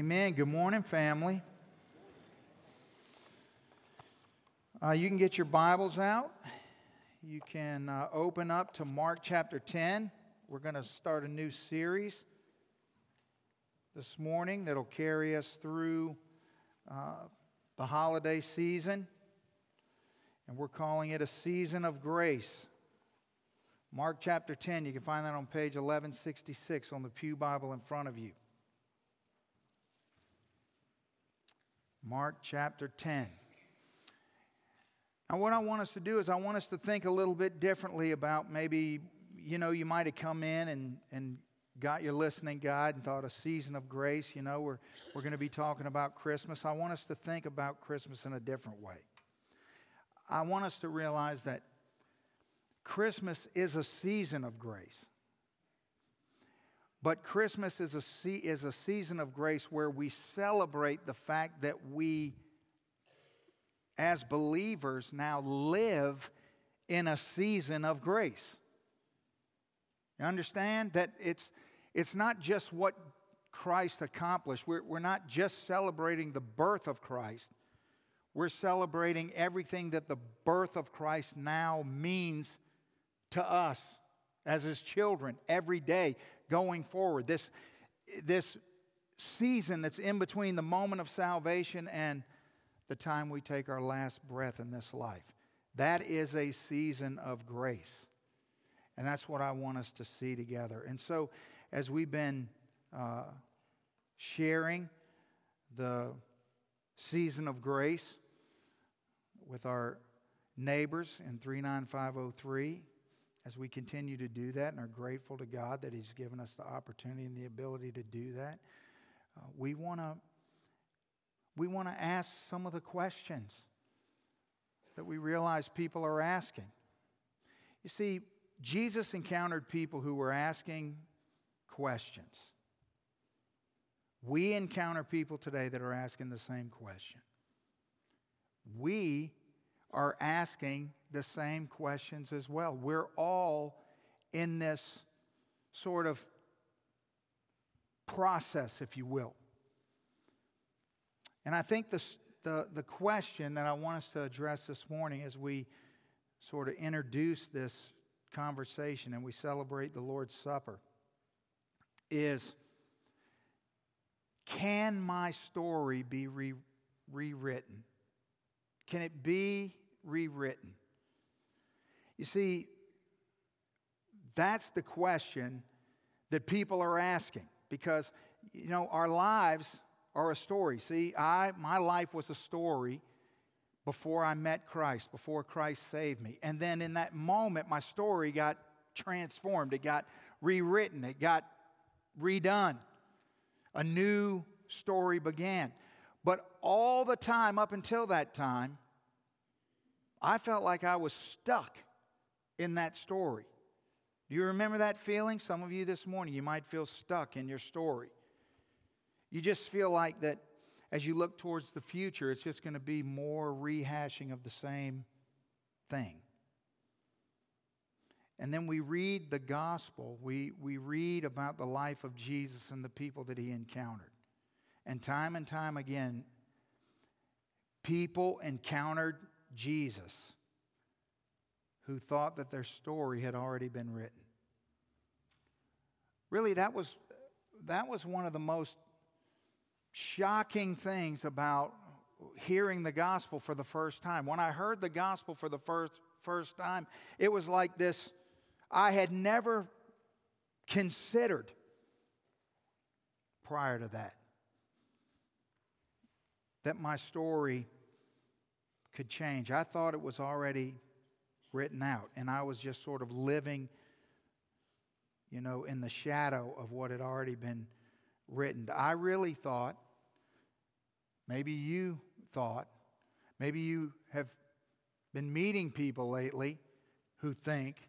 Amen. Good morning, family. Uh, you can get your Bibles out. You can uh, open up to Mark chapter 10. We're going to start a new series this morning that'll carry us through uh, the holiday season. And we're calling it a season of grace. Mark chapter 10, you can find that on page 1166 on the Pew Bible in front of you. Mark chapter 10. Now, what I want us to do is, I want us to think a little bit differently about maybe, you know, you might have come in and, and got your listening guide and thought a season of grace, you know, we're, we're going to be talking about Christmas. I want us to think about Christmas in a different way. I want us to realize that Christmas is a season of grace. But Christmas is a, is a season of grace where we celebrate the fact that we, as believers, now live in a season of grace. You understand that it's, it's not just what Christ accomplished, we're, we're not just celebrating the birth of Christ, we're celebrating everything that the birth of Christ now means to us as his children every day going forward. This, this season that's in between the moment of salvation and the time we take our last breath in this life. That is a season of grace. And that's what I want us to see together. And so, as we've been uh, sharing the season of grace with our neighbors in 39503, as we continue to do that and are grateful to God that He's given us the opportunity and the ability to do that, uh, we want to we want to ask some of the questions that we realize people are asking. You see, Jesus encountered people who were asking questions. We encounter people today that are asking the same question. We are asking the same questions as well. We're all in this sort of process, if you will. And I think the, the, the question that I want us to address this morning as we sort of introduce this conversation and we celebrate the Lord's Supper is can my story be re- rewritten? Can it be rewritten? You see, that's the question that people are asking because, you know, our lives are a story. See, I, my life was a story before I met Christ, before Christ saved me. And then in that moment, my story got transformed, it got rewritten, it got redone. A new story began. But all the time up until that time, I felt like I was stuck in that story. Do you remember that feeling? Some of you this morning, you might feel stuck in your story. You just feel like that as you look towards the future, it's just going to be more rehashing of the same thing. And then we read the gospel, we, we read about the life of Jesus and the people that he encountered. And time and time again, people encountered Jesus who thought that their story had already been written. Really, that was, that was one of the most shocking things about hearing the gospel for the first time. When I heard the gospel for the first, first time, it was like this I had never considered prior to that. That my story could change. I thought it was already written out, and I was just sort of living, you know, in the shadow of what had already been written. I really thought, maybe you thought, maybe you have been meeting people lately who think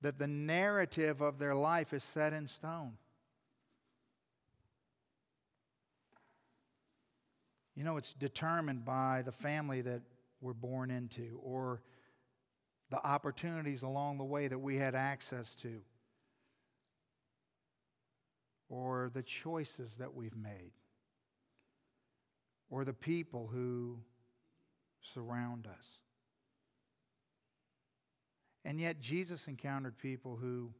that the narrative of their life is set in stone. You know, it's determined by the family that we're born into or the opportunities along the way that we had access to or the choices that we've made. or the people who surround us. And yet, Jesus encountered people who,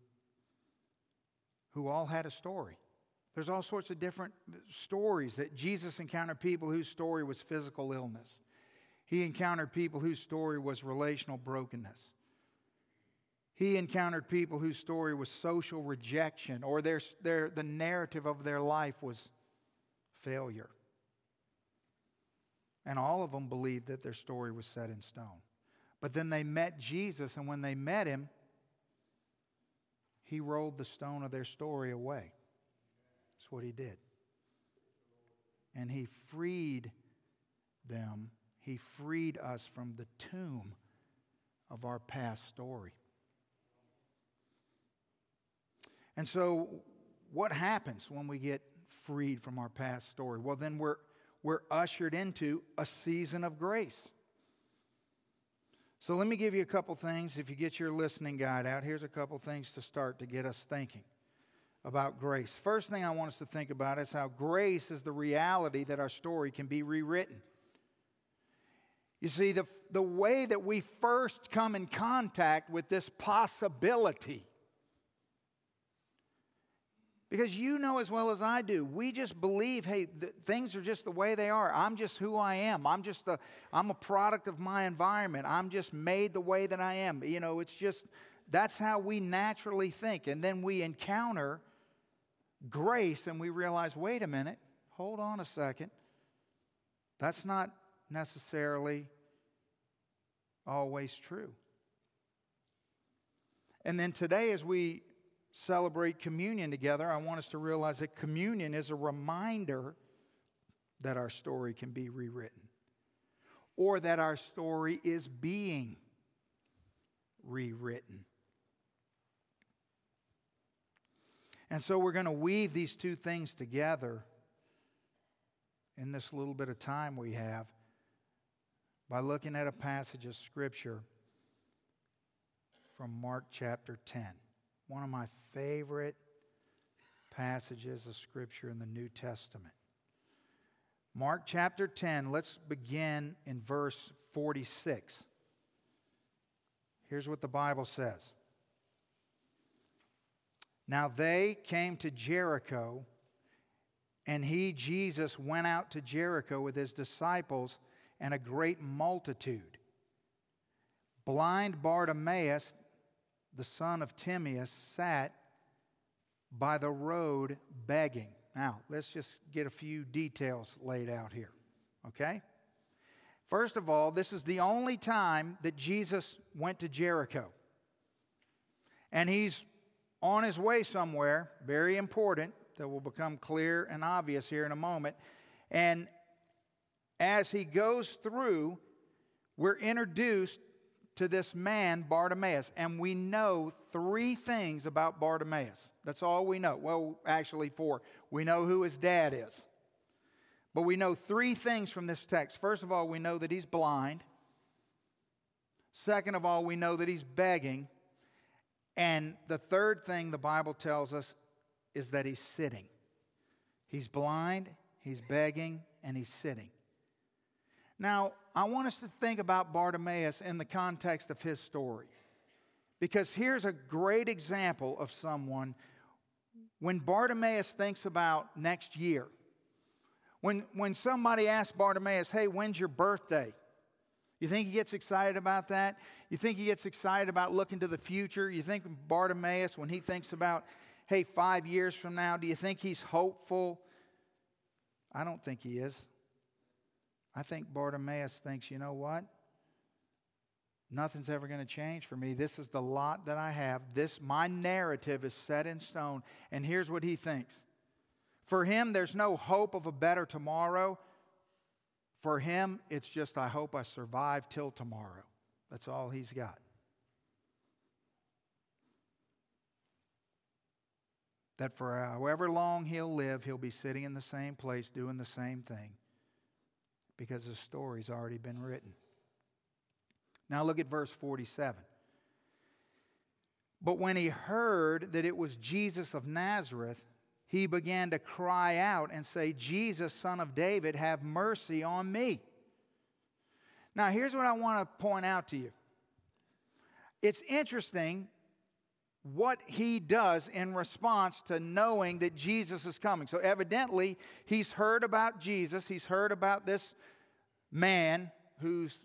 who all had a story. There's all sorts of different stories that Jesus encountered people whose story was physical illness. He encountered people whose story was relational brokenness. He encountered people whose story was social rejection or their, their, the narrative of their life was failure. And all of them believed that their story was set in stone. But then they met Jesus, and when they met him, he rolled the stone of their story away. That's what he did. And he freed them, he freed us from the tomb of our past story. And so, what happens when we get freed from our past story? Well, then we're, we're ushered into a season of grace. So let me give you a couple things. If you get your listening guide out, here's a couple things to start to get us thinking about grace. First thing I want us to think about is how grace is the reality that our story can be rewritten. You see, the, the way that we first come in contact with this possibility because you know as well as I do, we just believe, hey, th- things are just the way they are. I'm just who I am. I'm just a, I'm a product of my environment. I'm just made the way that I am. You know, it's just, that's how we naturally think. And then we encounter grace and we realize, wait a minute, hold on a second. That's not necessarily always true. And then today, as we celebrate communion together, I want us to realize that communion is a reminder that our story can be rewritten or that our story is being rewritten. And so we're going to weave these two things together in this little bit of time we have by looking at a passage of Scripture from Mark chapter 10 one of my favorite passages of Scripture in the New Testament. Mark chapter 10, let's begin in verse 46. Here's what the Bible says Now they came to Jericho, and he, Jesus, went out to Jericho with his disciples and a great multitude. Blind Bartimaeus, the son of Timaeus, sat by the road begging. Now, let's just get a few details laid out here, okay? First of all, this is the only time that Jesus went to Jericho. And he's on his way somewhere, very important, that will become clear and obvious here in a moment. And as he goes through, we're introduced to this man, Bartimaeus. And we know three things about Bartimaeus. That's all we know. Well, actually, four. We know who his dad is. But we know three things from this text. First of all, we know that he's blind. Second of all, we know that he's begging. And the third thing the Bible tells us is that he's sitting. He's blind, he's begging, and he's sitting. Now, I want us to think about Bartimaeus in the context of his story. Because here's a great example of someone when Bartimaeus thinks about next year. When, when somebody asks Bartimaeus, hey, when's your birthday? You think he gets excited about that? You think he gets excited about looking to the future? You think Bartimaeus, when he thinks about, hey, five years from now, do you think he's hopeful? I don't think he is. I think Bartimaeus thinks, you know what? Nothing's ever going to change for me. This is the lot that I have. This my narrative is set in stone. And here's what he thinks. For him there's no hope of a better tomorrow. For him it's just I hope I survive till tomorrow. That's all he's got. That for however long he'll live, he'll be sitting in the same place doing the same thing because the story's already been written. Now look at verse 47. But when he heard that it was Jesus of Nazareth, he began to cry out and say, Jesus, son of David, have mercy on me. Now, here's what I want to point out to you. It's interesting what he does in response to knowing that Jesus is coming. So, evidently, he's heard about Jesus, he's heard about this man who's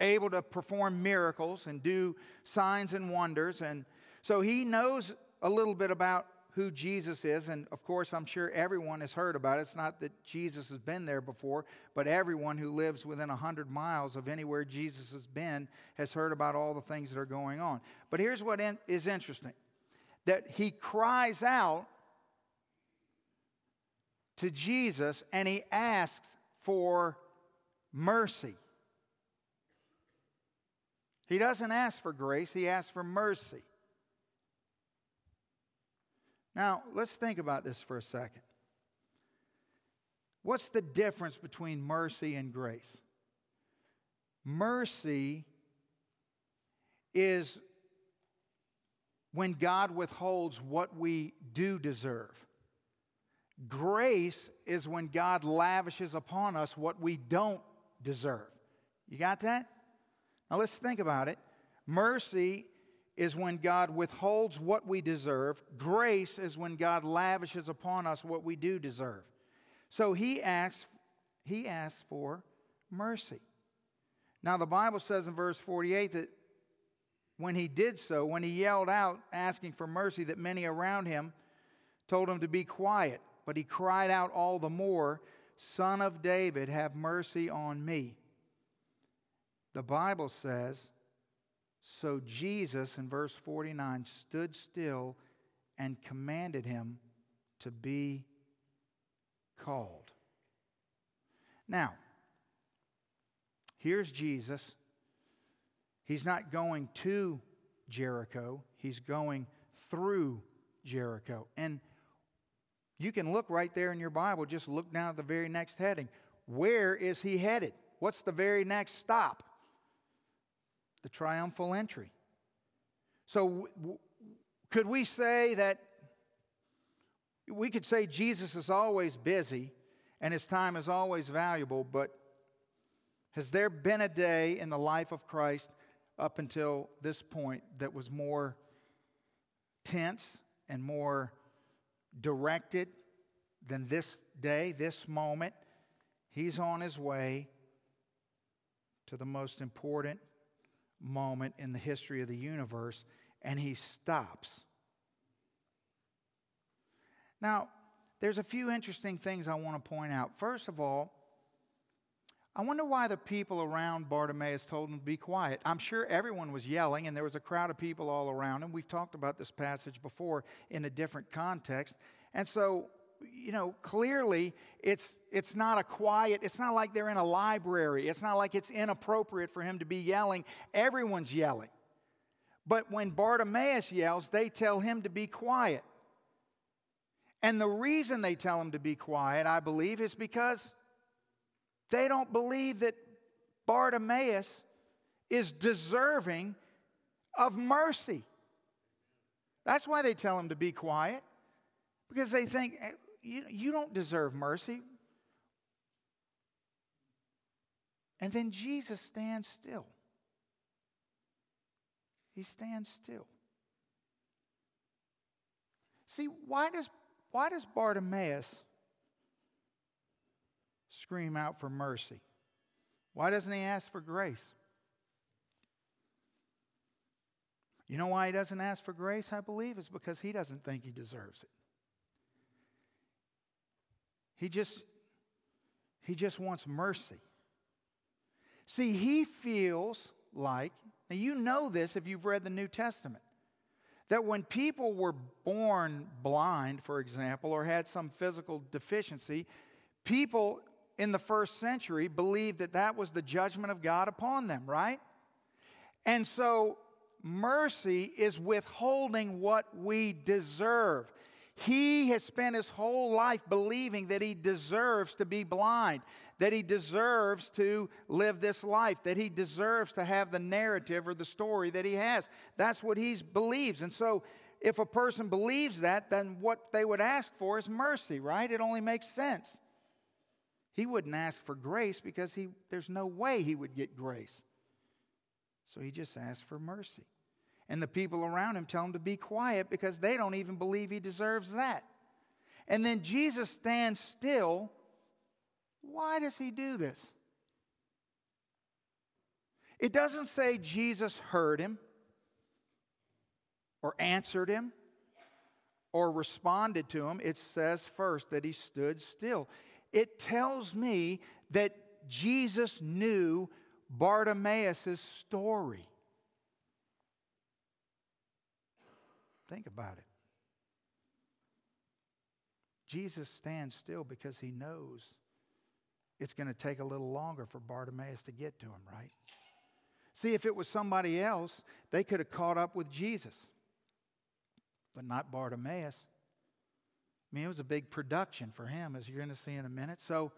able to perform miracles and do signs and wonders. And so, he knows a little bit about who Jesus is. And of course, I'm sure everyone has heard about it. It's not that Jesus has been there before, but everyone who lives within 100 miles of anywhere Jesus has been has heard about all the things that are going on. But here's what is interesting that he cries out to Jesus and he asks for mercy. He doesn't ask for grace, he asks for mercy. Now, let's think about this for a second. What's the difference between mercy and grace? Mercy is when God withholds what we do deserve. Grace is when God lavishes upon us what we don't deserve. You got that? Now let's think about it. Mercy is when God withholds what we deserve. Grace is when God lavishes upon us what we do deserve. So he asks, he asks for mercy. Now the Bible says in verse 48 that when he did so, when he yelled out asking for mercy, that many around him told him to be quiet. But he cried out all the more, Son of David, have mercy on me. The Bible says so Jesus, in verse 49, stood still and commanded him to be called. Now, here's Jesus. He's not going to Jericho, he's going through Jericho. And you can look right there in your Bible, just look down at the very next heading. Where is he headed? What's the very next stop? The triumphal entry. So, w- could we say that we could say Jesus is always busy and his time is always valuable, but has there been a day in the life of Christ up until this point that was more tense and more directed than this day, this moment? He's on his way to the most important moment in the history of the universe, and he stops. Now, there's a few interesting things I want to point out. First of all, I wonder why the people around Bartimaeus told him to be quiet. I'm sure everyone was yelling, and there was a crowd of people all around him. We've talked about this passage before in a different context. And so, you know, clearly it's it's not a quiet, it's not like they're in a library. It's not like it's inappropriate for him to be yelling. Everyone's yelling. But when Bartimaeus yells, they tell him to be quiet. And the reason they tell him to be quiet, I believe, is because they don't believe that Bartimaeus is deserving of mercy. That's why they tell him to be quiet, because they think, you, you don't deserve mercy. And then Jesus stands still. He stands still. See, why does, why does Bartimaeus scream out for mercy? Why doesn't he ask for grace? You know why he doesn't ask for grace, I believe? Is because he doesn't think he deserves it. He just he just wants mercy. See, he feels like, now you know this if you've read the New Testament, that when people were born blind, for example, or had some physical deficiency, people in the first century believed that that was the judgment of God upon them, right? And so mercy is withholding what we deserve. He has spent his whole life believing that he deserves to be blind, that he deserves to live this life, that he deserves to have the narrative or the story that he has. That's what he believes. And so if a person believes that, then what they would ask for is mercy, right? It only makes sense. He wouldn't ask for grace because he, there's no way he would get grace. So he just asked for mercy. And the people around him tell him to be quiet because they don't even believe he deserves that. And then Jesus stands still. Why does he do this? It doesn't say Jesus heard him or answered him or responded to him. It says first that he stood still. It tells me that Jesus knew Bartimaeus' story. Think about it. Jesus stands still because he knows it's going to take a little longer for Bartimaeus to get to him, right? See, if it was somebody else, they could have caught up with Jesus, but not Bartimaeus. I mean, it was a big production for him, as you're going to see in a minute. So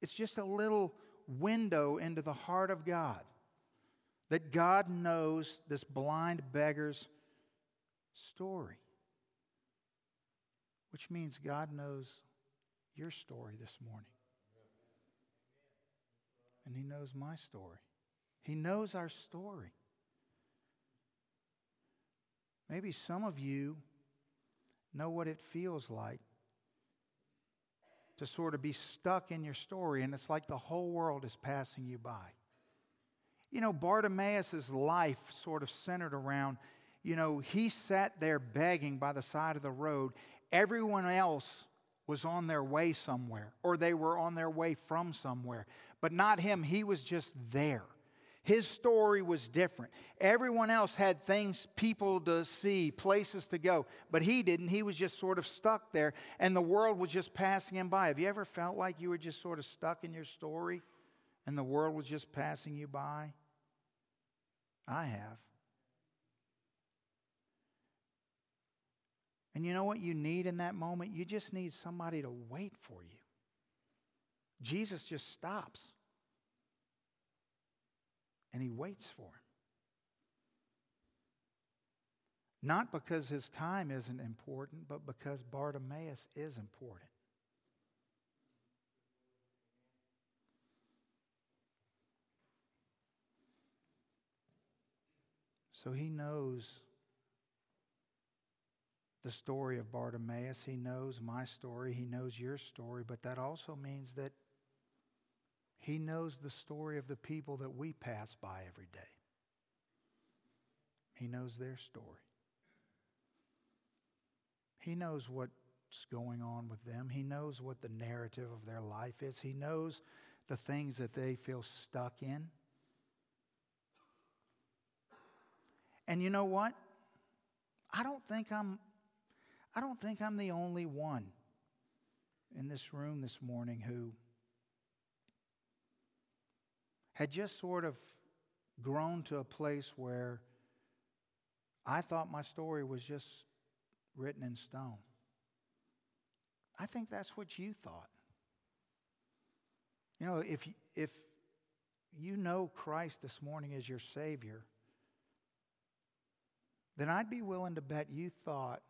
it's just a little window into the heart of God that God knows this blind beggar's story, which means God knows your story this morning. And He knows my story. He knows our story. Maybe some of you know what it feels like to sort of be stuck in your story, and it's like the whole world is passing you by. You know, Bartimaeus' life sort of centered around, you know, he sat there begging by the side of the road. Everyone else was on their way somewhere, or they were on their way from somewhere, but not him. He was just there. His story was different. Everyone else had things, people to see, places to go, but he didn't. He was just sort of stuck there, and the world was just passing him by. Have you ever felt like you were just sort of stuck in your story and the world was just passing you by? I have. And you know what you need in that moment? You just need somebody to wait for you. Jesus just stops and he waits for him. Not because his time isn't important, but because Bartimaeus is important. So he knows the story of Bartimaeus. He knows my story. He knows your story. But that also means that he knows the story of the people that we pass by every day. He knows their story. He knows what's going on with them. He knows what the narrative of their life is. He knows the things that they feel stuck in. And you know what? I don't think I'm I don't think I'm the only one in this room this morning who had just sort of grown to a place where I thought my story was just written in stone. I think that's what you thought. You know, if, if you know Christ this morning as your Savior, then I'd be willing to bet you thought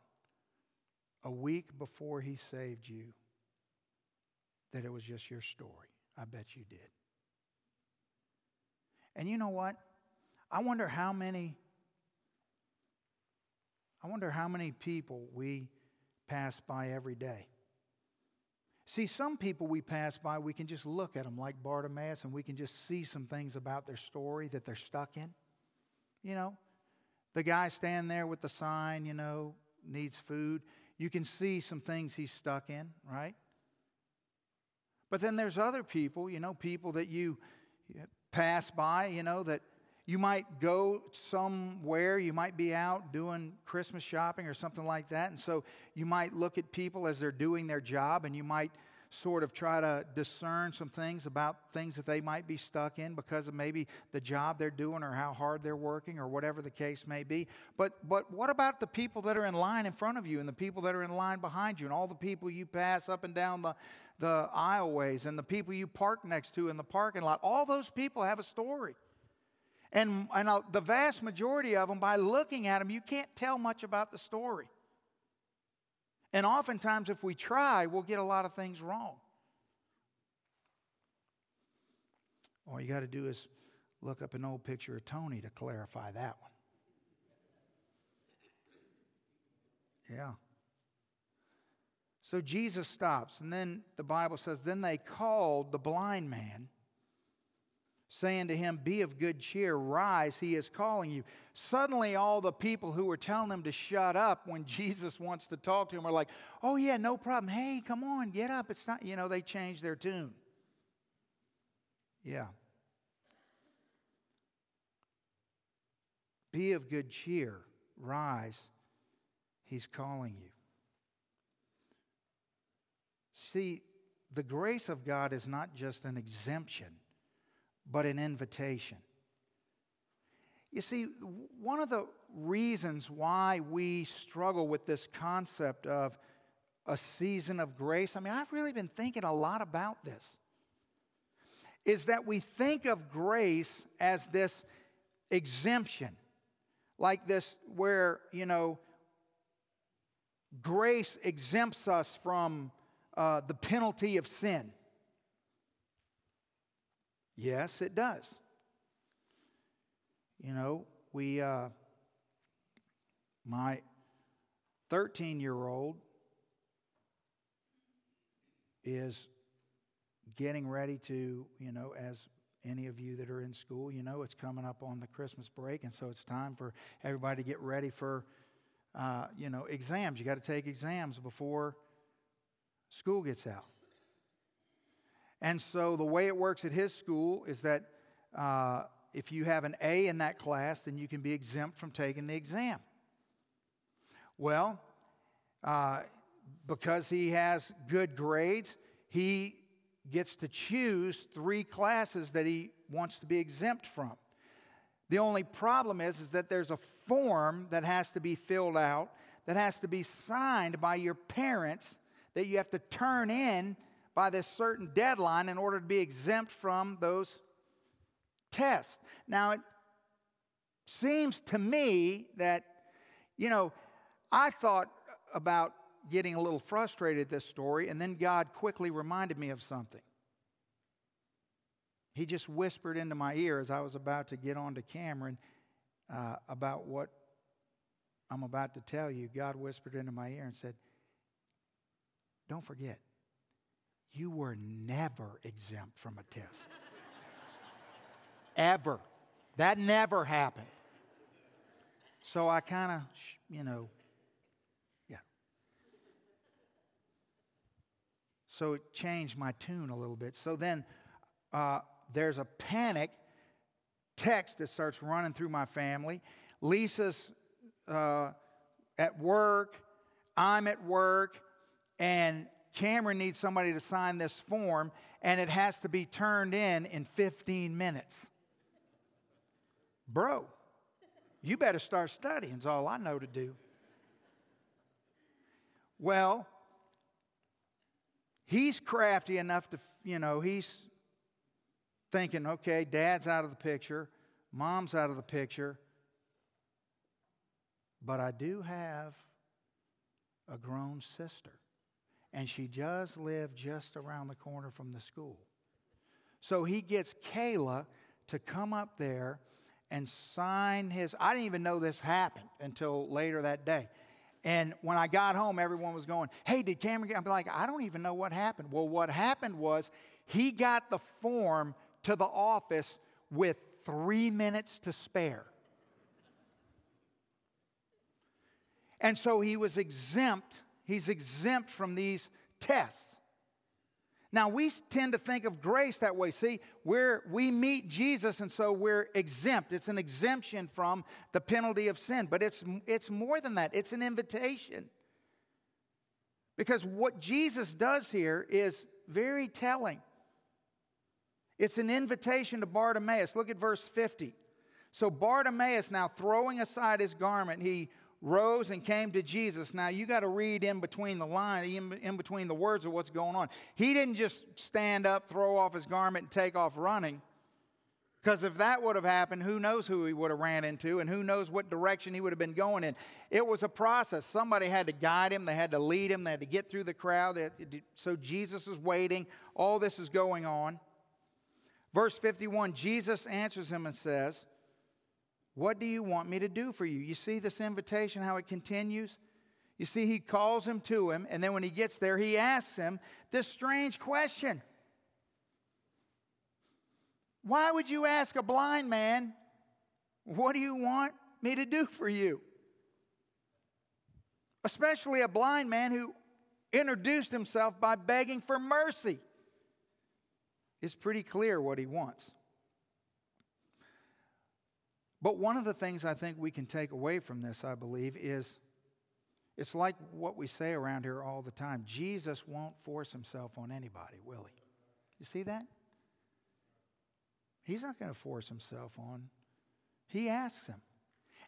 a week before He saved you that it was just your story. I bet you did. And you know what? I wonder how many I wonder how many people we pass by every day. See, some people we pass by, we can just look at them like Bartimaeus and we can just see some things about their story that they're stuck in. You know, the guy standing there with the sign, you know, needs food. You can see some things he's stuck in, right? But then there's other people, you know, people that you pass by, you know, that you might go somewhere, you might be out doing Christmas shopping or something like that. And so you might look at people as they're doing their job and you might sort of try to discern some things about things that they might be stuck in because of maybe the job they're doing or how hard they're working or whatever the case may be. But but what about the people that are in line in front of you and the people that are in line behind you and all the people you pass up and down the the aisleways and the people you park next to in the parking lot, all those people have a story. And, and uh, the vast majority of them, by looking at them, you can't tell much about the story. And oftentimes, if we try, we'll get a lot of things wrong. All you got to do is look up an old picture of Tony to clarify that one. Yeah. So Jesus stops, and then the Bible says, Then they called the blind man, saying to him, Be of good cheer, rise, he is calling you. Suddenly, all the people who were telling him to shut up when Jesus wants to talk to him are like, Oh, yeah, no problem. Hey, come on, get up. It's not, you know, they changed their tune. Yeah. Be of good cheer, rise, he's calling you. See, the grace of God is not just an exemption, but an invitation. You see, one of the reasons why we struggle with this concept of a season of grace, I mean, I've really been thinking a lot about this, is that we think of grace as this exemption, like this, where, you know, grace exempts us from uh, the penalty of sin? Yes, it does. You know, we, uh, my 13 year old is getting ready to, you know, as any of you that are in school, you know, it's coming up on the Christmas break, and so it's time for everybody to get ready for, uh, you know, exams. You got to take exams before school gets out. And so the way it works at his school is that uh, if you have an A in that class, then you can be exempt from taking the exam. Well, uh, because he has good grades, he gets to choose three classes that he wants to be exempt from. The only problem is, is that there's a form that has to be filled out that has to be signed by your parents that you have to turn in by this certain deadline in order to be exempt from those tests. Now, it seems to me that, you know, I thought about getting a little frustrated at this story, and then God quickly reminded me of something. He just whispered into my ear as I was about to get onto Cameron uh, about what I'm about to tell you. God whispered into my ear and said, don't forget, you were never exempt from a test. Ever. That never happened. So I kind of, you know, yeah. So it changed my tune a little bit. So then uh, there's a panic text that starts running through my family. Lisa's uh, at work. I'm at work and Cameron needs somebody to sign this form, and it has to be turned in in 15 minutes. Bro, you better start studying, is all I know to do. Well, he's crafty enough to, you know, he's thinking, okay, dad's out of the picture, mom's out of the picture, but I do have a grown sister and she does live just around the corner from the school. So he gets Kayla to come up there and sign his. I didn't even know this happened until later that day. And when I got home, everyone was going, Hey, did Cameron get? I'm like, I don't even know what happened. Well, what happened was he got the form to the office with three minutes to spare. And so he was exempt He's exempt from these tests. Now, we tend to think of grace that way. See, where we meet Jesus, and so we're exempt. It's an exemption from the penalty of sin. But it's, it's more than that, it's an invitation. Because what Jesus does here is very telling. It's an invitation to Bartimaeus. Look at verse 50. So, Bartimaeus, now throwing aside his garment, he rose and came to Jesus. Now you got to read in between the line, in, in between the words of what's going on. He didn't just stand up, throw off his garment, and take off running Because if that would have happened, who knows who he would have ran into and who knows what direction he would have been going in. It was a process. Somebody had to guide him, they had to lead him, they had to get through the crowd. So Jesus is waiting. All this is going on. Verse 51 Jesus answers him and says, What do you want me to do for you? You see this invitation, how it continues? You see, he calls him to him, and then when he gets there, he asks him this strange question. Why would you ask a blind man, What do you want me to do for you? Especially a blind man who introduced himself by begging for mercy. It's pretty clear what he wants. But one of the things I think we can take away from this, I believe, is it's like what we say around here all the time Jesus won't force himself on anybody, will he? You see that? He's not going to force himself on. He asks him.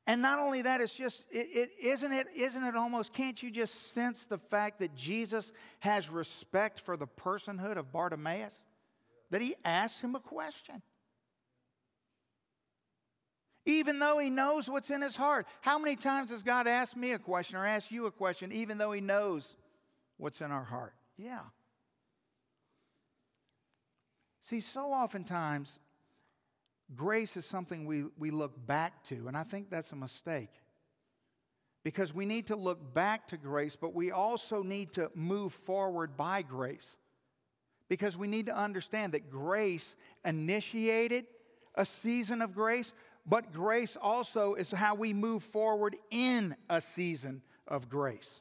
And not only that, it's just, it, it, isn't, it, isn't it almost, can't you just sense the fact that Jesus has respect for the personhood of Bartimaeus? That he asks him a question. Even though he knows what's in his heart. How many times has God asked me a question or asked you a question, even though he knows what's in our heart? Yeah. See, so oftentimes grace is something we, we look back to, and I think that's a mistake. Because we need to look back to grace, but we also need to move forward by grace. Because we need to understand that grace initiated a season of grace, but grace also is how we move forward in a season of grace.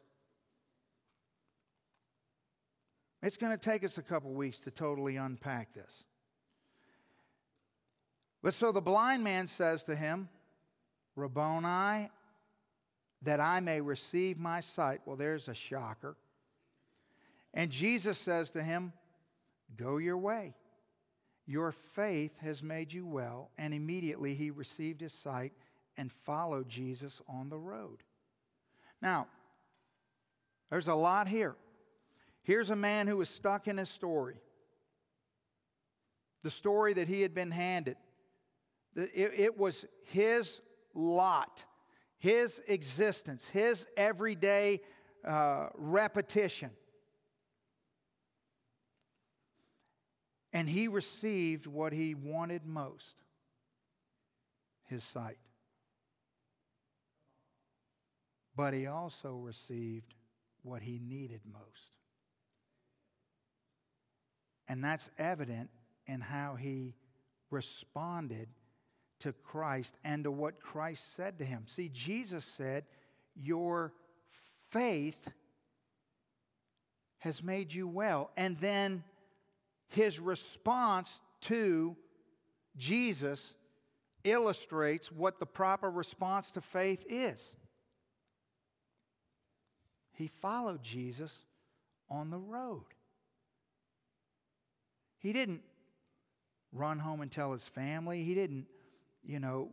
It's going to take us a couple weeks to totally unpack this. But so the blind man says to him, Rabboni, that I may receive my sight. Well, there's a shocker. And Jesus says to him, Go your way. Your faith has made you well. And immediately he received his sight and followed Jesus on the road. Now, there's a lot here. Here's a man who was stuck in his story. The story that he had been handed. It, was his lot, his existence, his everyday uh, repetition. And he received what he wanted most his sight. But he also received what he needed most. And that's evident in how he responded to Christ and to what Christ said to him. See, Jesus said, Your faith has made you well. And then his response to Jesus illustrates what the proper response to faith is. He followed Jesus on the road. He didn't run home and tell his family. He didn't you know,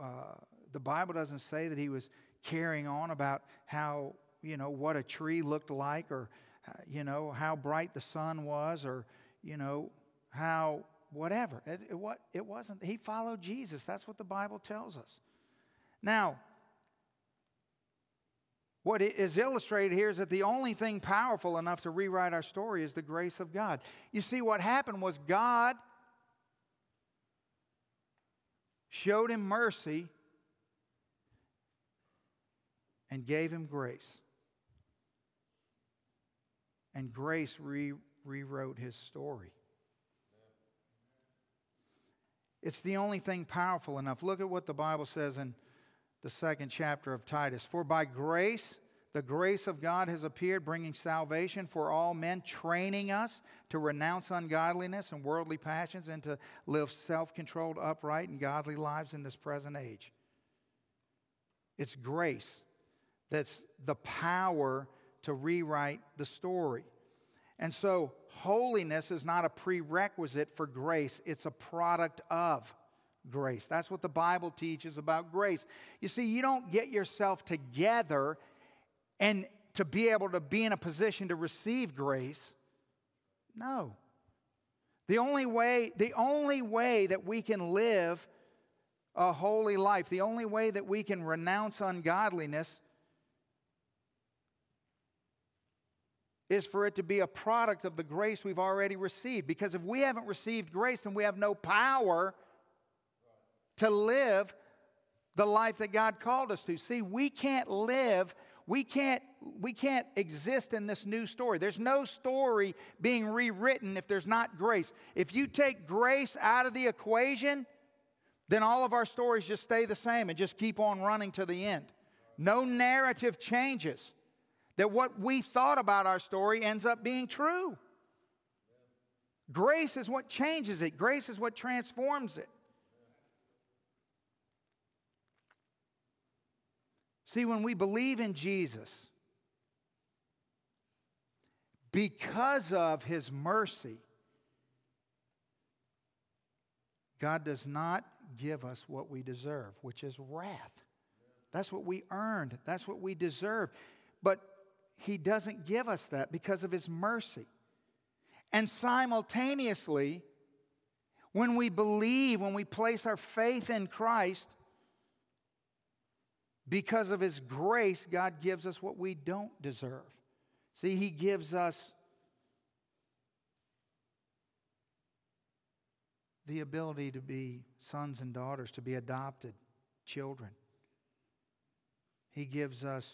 uh, the Bible doesn't say that he was carrying on about how, you know, what a tree looked like or, uh, you know, how bright the sun was or, you know, how whatever. It, it, it wasn't. He followed Jesus. That's what the Bible tells us. Now, what is illustrated here is that the only thing powerful enough to rewrite our story is the grace of God. You see, what happened was God showed him mercy, and gave him grace. And grace re- rewrote his story. It's the only thing powerful enough. Look at what the Bible says in the second chapter of Titus. For by grace, the grace of God has appeared, bringing salvation for all men, training us to renounce ungodliness and worldly passions and to live self controlled, upright, and godly lives in this present age. It's grace that's the power to rewrite the story. And so, holiness is not a prerequisite for grace, it's a product of grace. That's what the Bible teaches about grace. You see, you don't get yourself together and to be able to be in a position to receive grace. No. The only way, the only way that we can live a holy life, the only way that we can renounce ungodliness is for it to be a product of the grace we've already received. Because if we haven't received grace, then we have no power to live the life that God called us to. See, we can't live, we can't we can't exist in this new story. There's no story being rewritten if there's not grace. If you take grace out of the equation, then all of our stories just stay the same and just keep on running to the end. No narrative changes that what we thought about our story ends up being true. Grace is what changes it, grace is what transforms it. See, when we believe in Jesus, because of his mercy, God does not give us what we deserve, which is wrath. That's what we earned, that's what we deserve. But he doesn't give us that because of His mercy. And simultaneously, when we believe, when we place our faith in Christ, because of His grace, God gives us what we don't deserve. See, He gives us the ability to be sons and daughters, to be adopted children. He gives us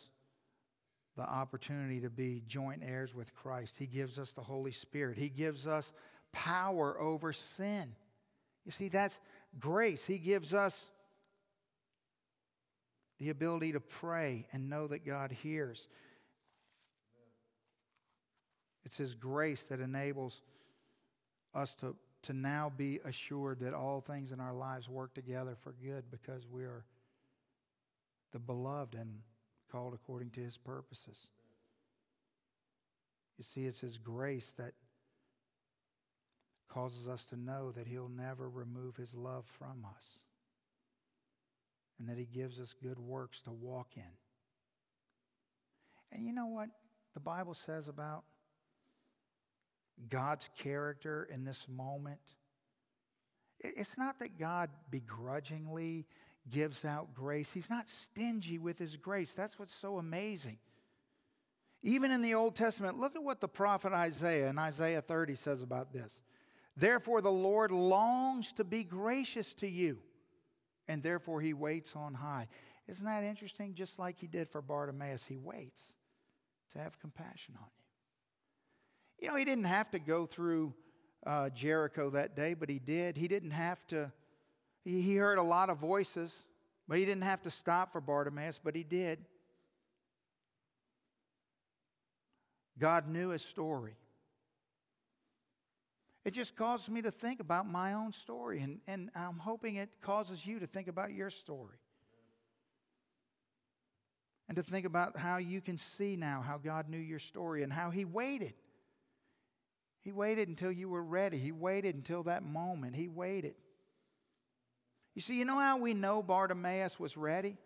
the opportunity to be joint heirs with Christ. He gives us the Holy Spirit. He gives us power over sin. You see, that's grace. He gives us the ability to pray and know that God hears. It's His grace that enables us to, to now be assured that all things in our lives work together for good because we are the beloved and called according to his purposes. You see, it's his grace that causes us to know that he'll never remove his love from us and that he gives us good works to walk in. And you know what the Bible says about God's character in this moment? It's not that God begrudgingly gives out grace. He's not stingy with his grace. That's what's so amazing. Even in the Old Testament, look at what the prophet Isaiah in Isaiah 30 says about this. Therefore, the Lord longs to be gracious to you, and therefore he waits on high. Isn't that interesting? Just like he did for Bartimaeus, he waits to have compassion on you. You know, he didn't have to go through uh, Jericho that day, but he did. He didn't have to he heard a lot of voices, but he didn't have to stop for Bartimaeus, but he did. God knew his story. It just caused me to think about my own story, and, and I'm hoping it causes you to think about your story. And to think about how you can see now how God knew your story and how He waited. He waited until you were ready. He waited until that moment. He waited. You see, you know how we know Bartimaeus was ready?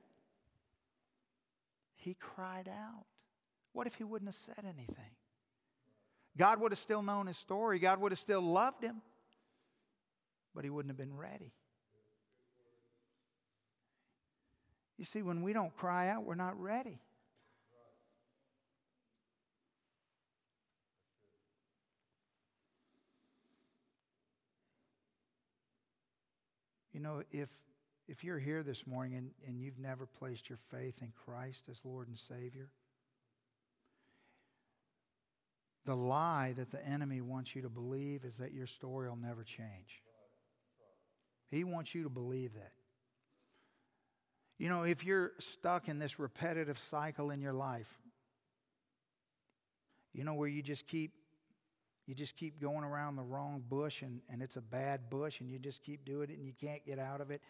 He cried out. What if he wouldn't have said anything? God would have still known his story, God would have still loved him, but he wouldn't have been ready. You see, when we don't cry out, we're not ready. Know, if if you're here this morning and, and you've never placed your faith in Christ as Lord and Savior, the lie that the enemy wants you to believe is that your story will never change. He wants you to believe that. You know, if you're stuck in this repetitive cycle in your life, you know, where you just keep you just keep going around the wrong bush and, and it's a bad bush and you just keep doing it and you can't get out of it.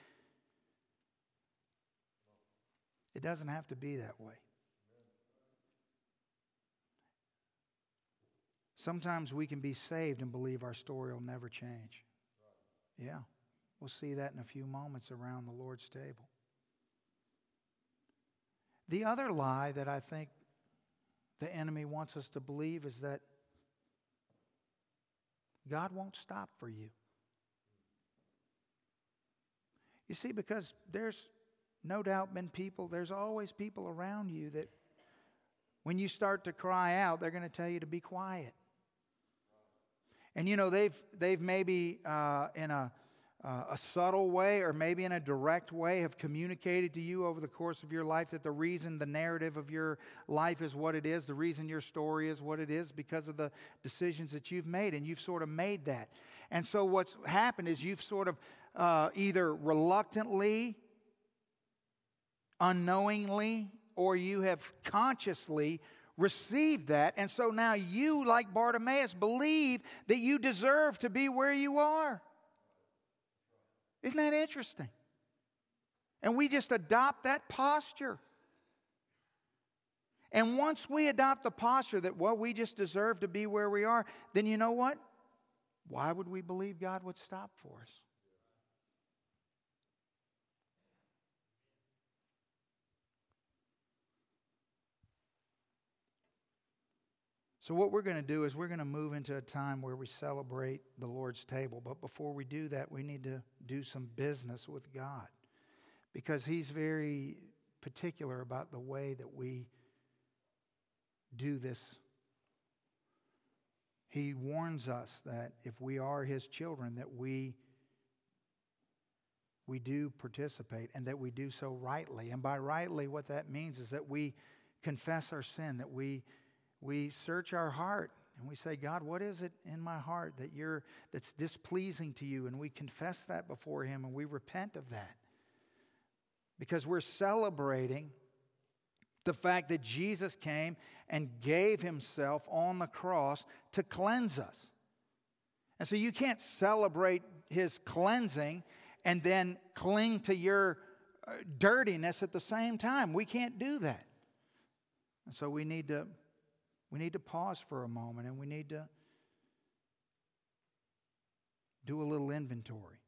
It doesn't have to be that way. Sometimes we can be saved and believe our story will never change. Yeah, we'll see that in a few moments around the Lord's table. The other lie that I think the enemy wants us to believe is that God won't stop for you. You see, because there's no doubt been people, there's always people around you that when you start to cry out, they're going to tell you to be quiet. And you know, they've, they've maybe uh, in a, uh, a subtle way or maybe in a direct way have communicated to you over the course of your life that the reason the narrative of your life is what it is, the reason your story is what it is, because of the decisions that you've made, and you've sort of made that. And so what's happened is you've sort of uh, either reluctantly, unknowingly, or you have consciously received that. And so now you, like Bartimaeus, believe that you deserve to be where you are. Isn't that interesting? And we just adopt that posture. And once we adopt the posture that, well, we just deserve to be where we are, then you know what? Why would we believe God would stop for us? So, what we're going to do is we're going to move into a time where we celebrate the Lord's table. But before we do that, we need to do some business with God because He's very particular about the way that we do this. He warns us that if we are His children, that we we do participate and that we do so rightly. And by rightly, what that means is that we confess our sin, that we we search our heart and we say, God, what is it in my heart that you're that's displeasing to you? And we confess that before Him and we repent of that. Because we're celebrating the fact that Jesus came and gave Himself on the cross to cleanse us. And so you can't celebrate His cleansing and then cling to your uh, dirtiness at the same time. We can't do that. And so we need to we need to pause for a moment and we need to do a little inventory.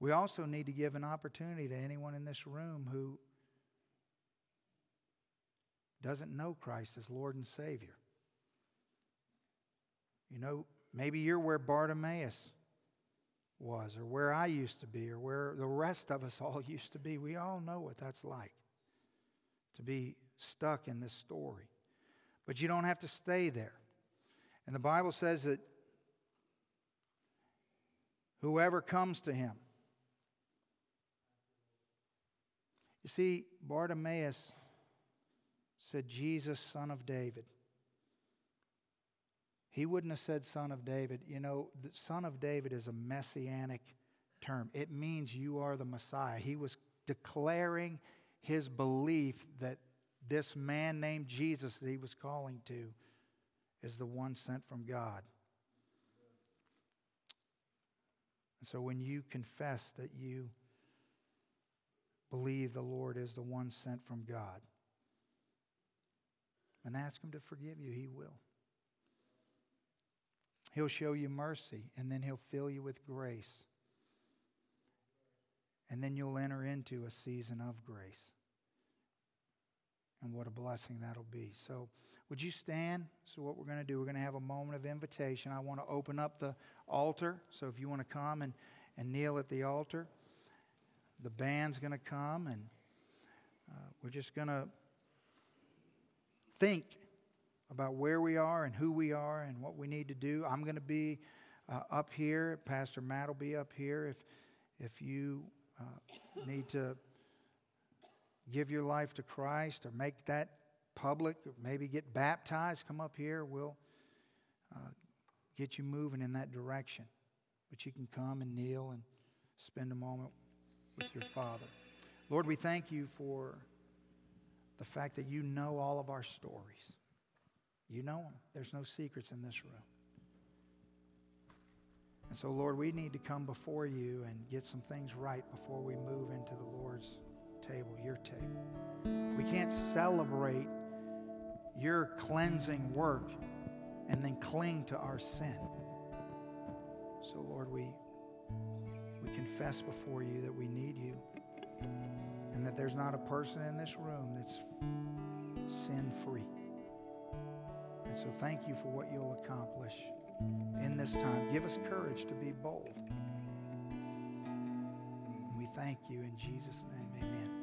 We also need to give an opportunity to anyone in this room who doesn't know Christ as Lord and Savior. You know, maybe you're where Bartimaeus was, or where I used to be, or where the rest of us all used to be. We all know what that's like to be stuck in this story. But you don't have to stay there. And the Bible says that whoever comes to him. You see, Bartimaeus said, Jesus, son of David. He wouldn't have said son of David. You know, the son of David is a messianic term, it means you are the Messiah. He was declaring his belief that this man named Jesus that he was calling to is the one sent from God. And so when you confess that you believe the Lord is the one sent from God, and ask Him to forgive you, He will. He'll show you mercy, and then He'll fill you with grace. And then you'll enter into a season of grace. And what a blessing that'll be. So, would you stand? So, what we're going to do, we're going to have a moment of invitation. I want to open up the altar. So, if you want to come and, and kneel at the altar, the band's going to come, and uh, we're just going to think about where we are and who we are and what we need to do. I'm going to be uh, up here. Pastor Matt will be up here. If, if you uh, need to give your life to Christ or make that public, or maybe get baptized, come up here. We'll uh, get you moving in that direction. But you can come and kneel and spend a moment with your Father. Lord, we thank you for the fact that you know all of our stories. You know them. There's no secrets in this room. And so, Lord, we need to come before you and get some things right before we move into the Lord's table, your table. We can't celebrate your cleansing work and then cling to our sin. So, Lord, we, we confess before you that we need you and that there's not a person in this room that's sin free. And so thank you for what you'll accomplish in this time. Give us courage to be bold. And we thank you in Jesus' name. Amen.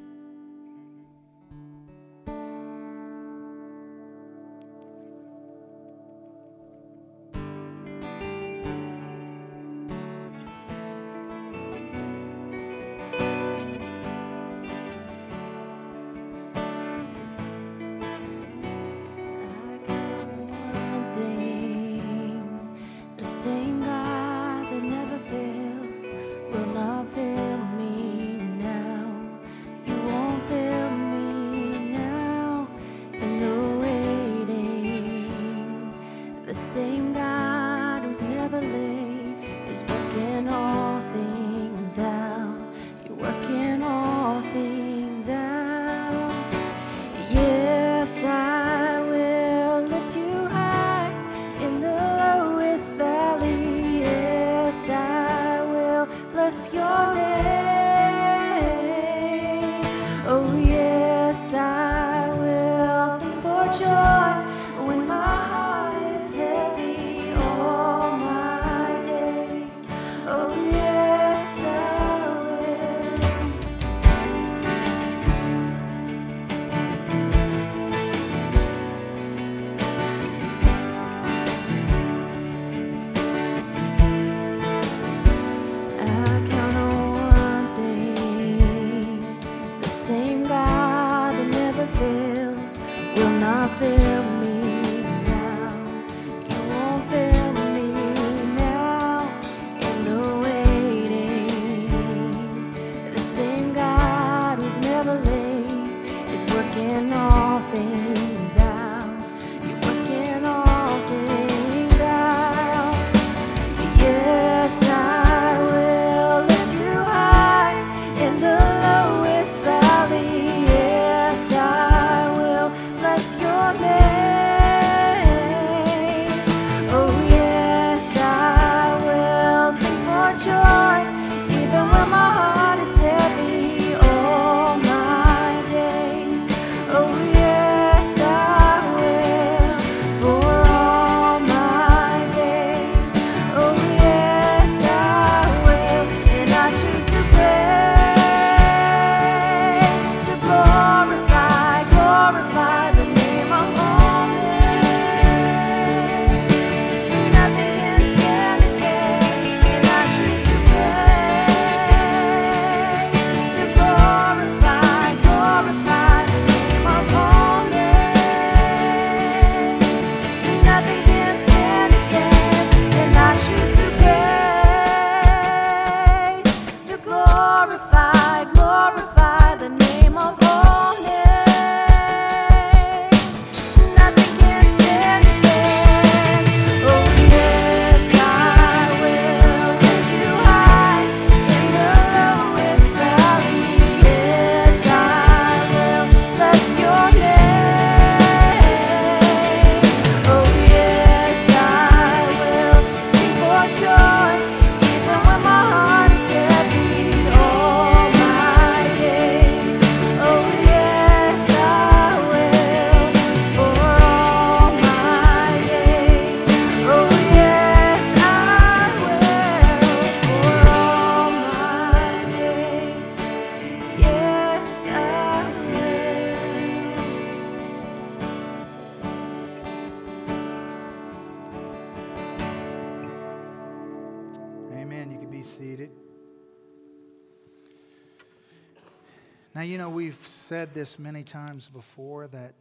Times before that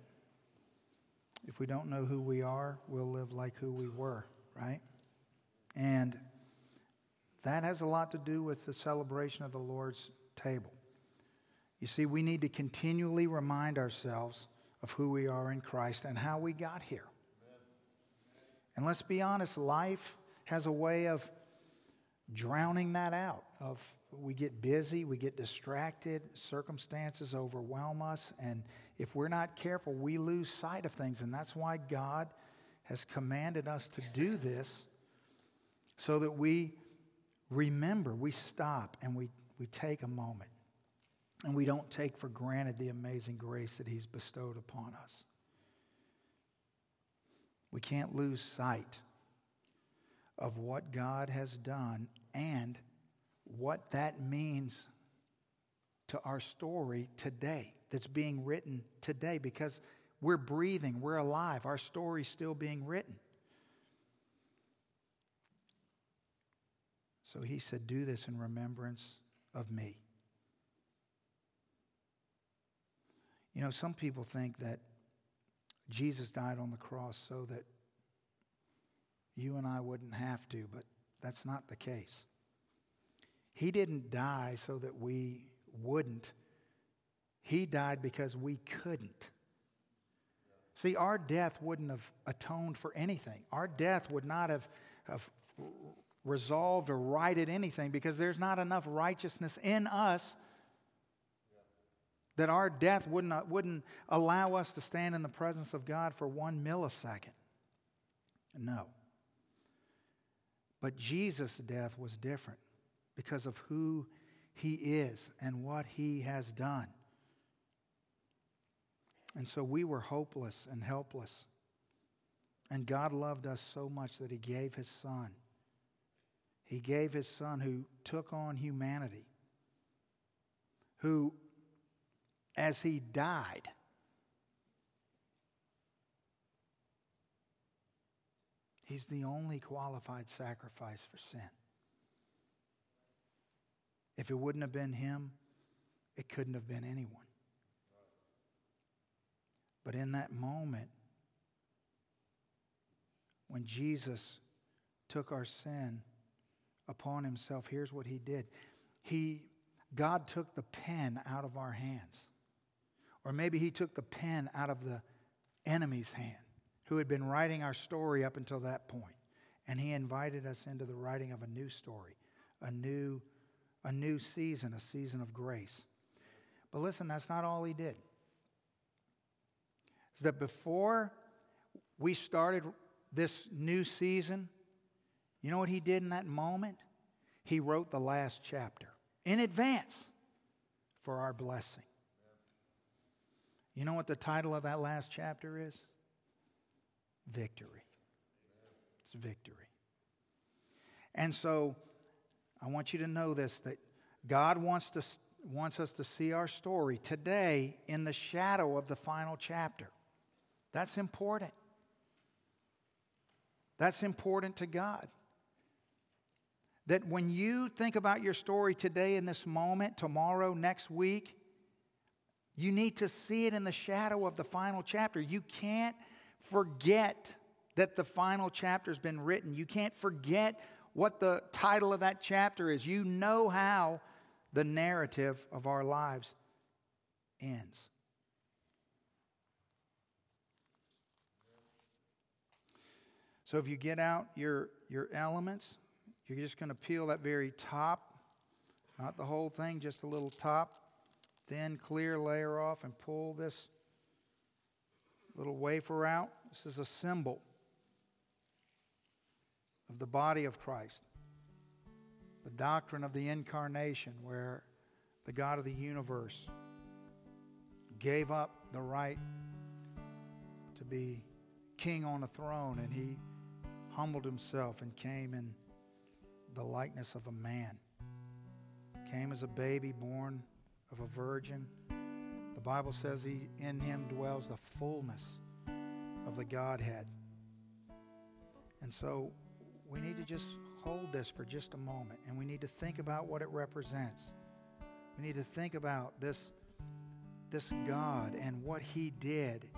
if we don't know who we are, we'll live like who we were, right? And that has a lot to do with the celebration of the Lord's table. You see, we need to continually remind ourselves of who we are in Christ and how we got here. And let's be honest, life has a way of drowning that out, of we get busy, we get distracted, circumstances overwhelm us, and if we're not careful, we lose sight of things. And that's why God has commanded us to do this so that we remember, we stop, and we, we take a moment. And we don't take for granted the amazing grace that He's bestowed upon us. We can't lose sight of what God has done and what that means to our story today, that's being written today, because we're breathing, we're alive, our story's still being written. So he said, Do this in remembrance of me. You know, some people think that Jesus died on the cross so that you and I wouldn't have to, but that's not the case. He didn't die so that we wouldn't, He died because we couldn't. See, our death wouldn't have atoned for anything. Our death would not have, have resolved or righted anything because there's not enough righteousness in us that our death wouldn't, uh, wouldn't allow us to stand in the presence of God for one millisecond. No. But Jesus' death was different because of who he is and what he has done. And so we were hopeless and helpless. And God loved us so much that he gave his son. He gave his son who took on humanity, who, as he died, he's the only qualified sacrifice for sin. If it wouldn't have been him, it couldn't have been anyone. But in that moment, when Jesus took our sin upon himself, here's what he did. He, God took the pen out of our hands. Or maybe he took the pen out of the enemy's hand who had been writing our story up until that point. And he invited us into the writing of a new story, a new, a new season, a season of grace. But listen, that's not all he did is that before we started this new season, you know what he did in that moment? He wrote the last chapter in advance for our blessing. You know what the title of that last chapter is? Victory. It's victory. And so I want you to know this that God wants, to, wants us to see our story today in the shadow of the final chapter. That's important. That's important to God. That when you think about your story today, in this moment, tomorrow, next week, you need to see it in the shadow of the final chapter. You can't forget that the final chapter's been written. You can't forget what the title of that chapter is. You know how the narrative of our lives ends. So if you get out your, your elements, you're just going to peel that very top, not the whole thing, just a little top, thin, clear layer off, and pull this little wafer out. This is a symbol of the body of Christ, the doctrine of the incarnation, where the God of the universe gave up the right to be king on a throne, and he humbled himself and came in the likeness of a man. Came as a baby born of a virgin. The Bible says he in him dwells the fullness of the Godhead. And so we need to just hold this for just a moment and we need to think about what it represents. We need to think about this, this God and what he did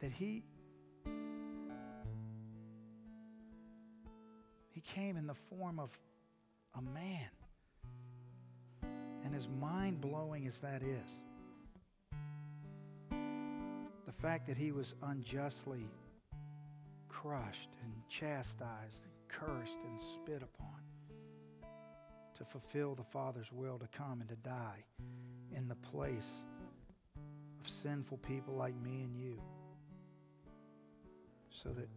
that he he came in the form of a man. And as mind blowing as that is, the fact that he was unjustly crushed and chastised and cursed and spit upon to fulfill the Father's will to come and to die in the place of sinful people like me and you so that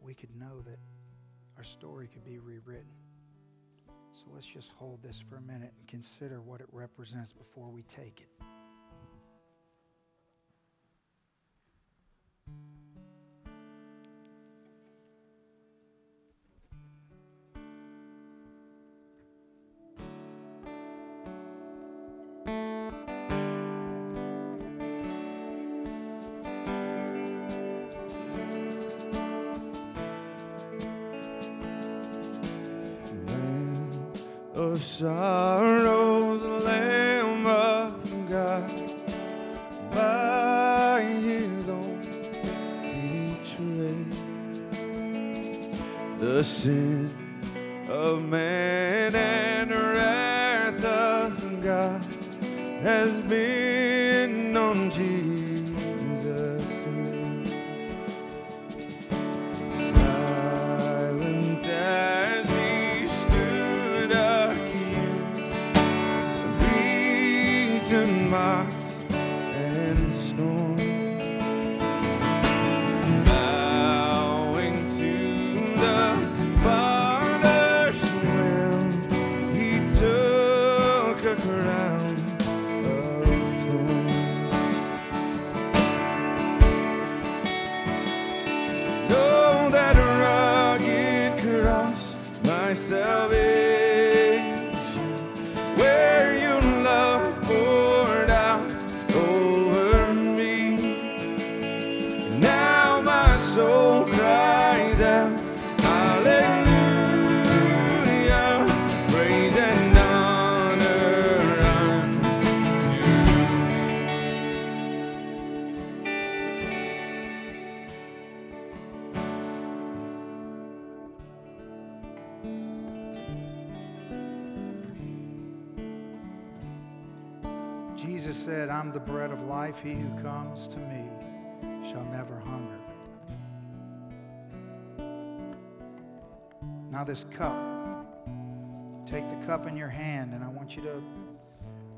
we could know that our story could be rewritten. So let's just hold this for a minute and consider what it represents before we take it. Sorrows, Lamb of God, by His own betrayed. The sin of man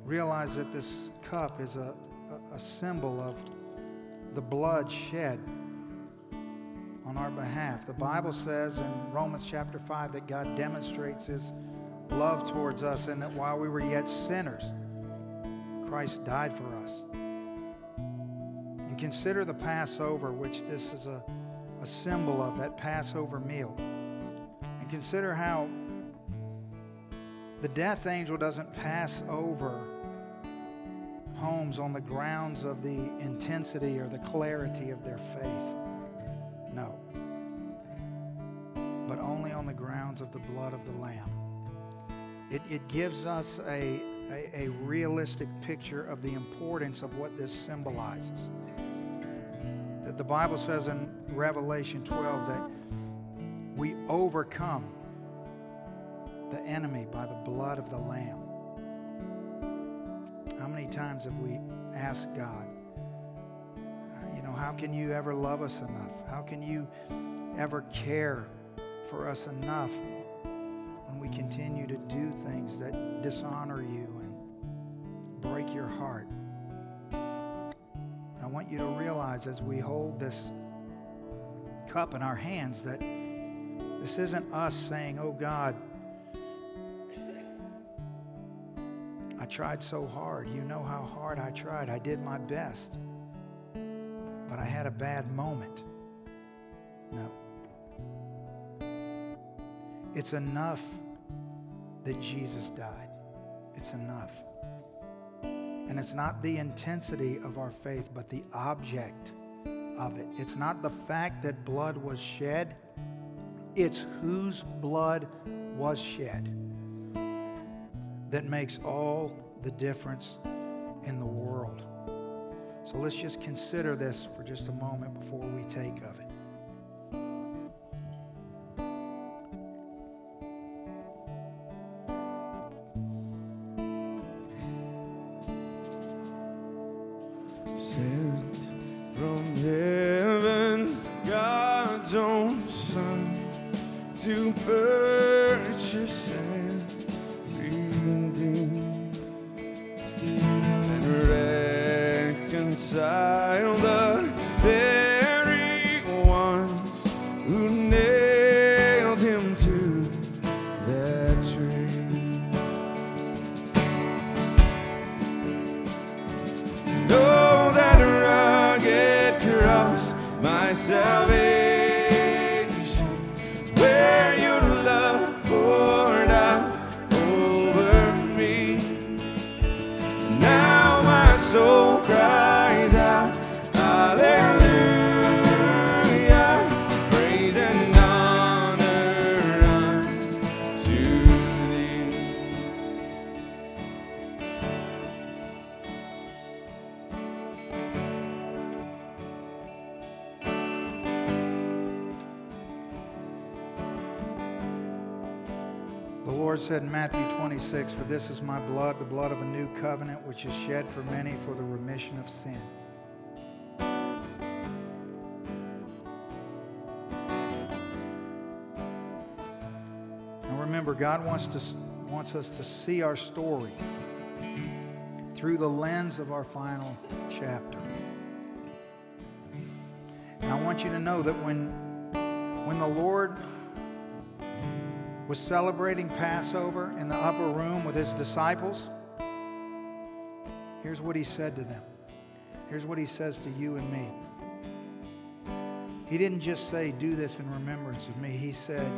realize that this cup is a, a, symbol of the blood shed on our behalf. The Bible says in Romans chapter 5 that God demonstrates his love towards us, and that while we were yet sinners, Christ died for us. And consider the Passover, which this is a, a symbol of, that Passover meal. And consider how the death angel doesn't pass over homes on the grounds of the intensity or the clarity of their faith. No. But only on the grounds of the blood of the Lamb. It, it gives us a, a, a realistic picture of the importance of what this symbolizes. That the Bible says in Revelation 12 that we overcome the enemy by the blood of the Lamb. Times have we asked God, you know, how can you ever love us enough? How can you ever care for us enough when we continue to do things that dishonor you and break your heart? I want you to realize as we hold this cup in our hands that this isn't us saying, oh God, I tried so hard. You know how hard I tried. I did my best. But I had a bad moment. No. It's enough that Jesus died. It's enough. And it's not the intensity of our faith, but the object of it. It's not the fact that blood was shed, it's whose blood was shed that makes all the difference in the world. So let's just consider this for just a moment before we take of it. 26, For this is my blood, the blood of a new covenant, which is shed for many for the remission of sin. Now remember, God wants, to, wants us to see our story through the lens of our final chapter. And I want you to know that when, when the Lord was celebrating Passover in the upper room with his disciples, here's what he said to them. Here's what he says to you and me. He didn't just say, Do this in remembrance of me. He said,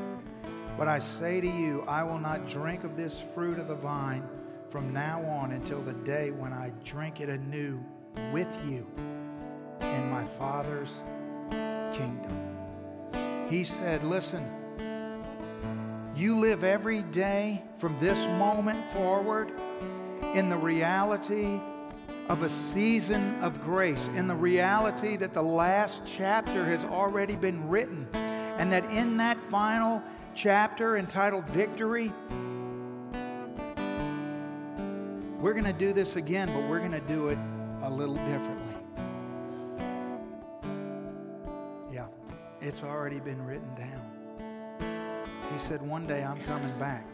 But I say to you, I will not drink of this fruit of the vine from now on until the day when I drink it anew with you in my Father's kingdom. He said, Listen, you live every day from this moment forward in the reality of a season of grace, in the reality that the last chapter has already been written, and that in that final chapter entitled Victory, we're going to do this again, but we're going to do it a little differently. Yeah, it's already been written down. He said, One day I'm coming back,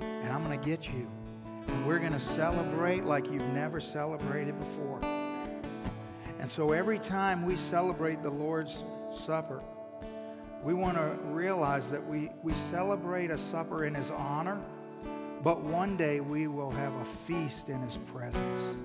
and I'm going to get you. And we're going to celebrate like you've never celebrated before. And so every time we celebrate the Lord's Supper, we want to realize that we, we celebrate a supper in His honor, but one day we will have a feast in His presence.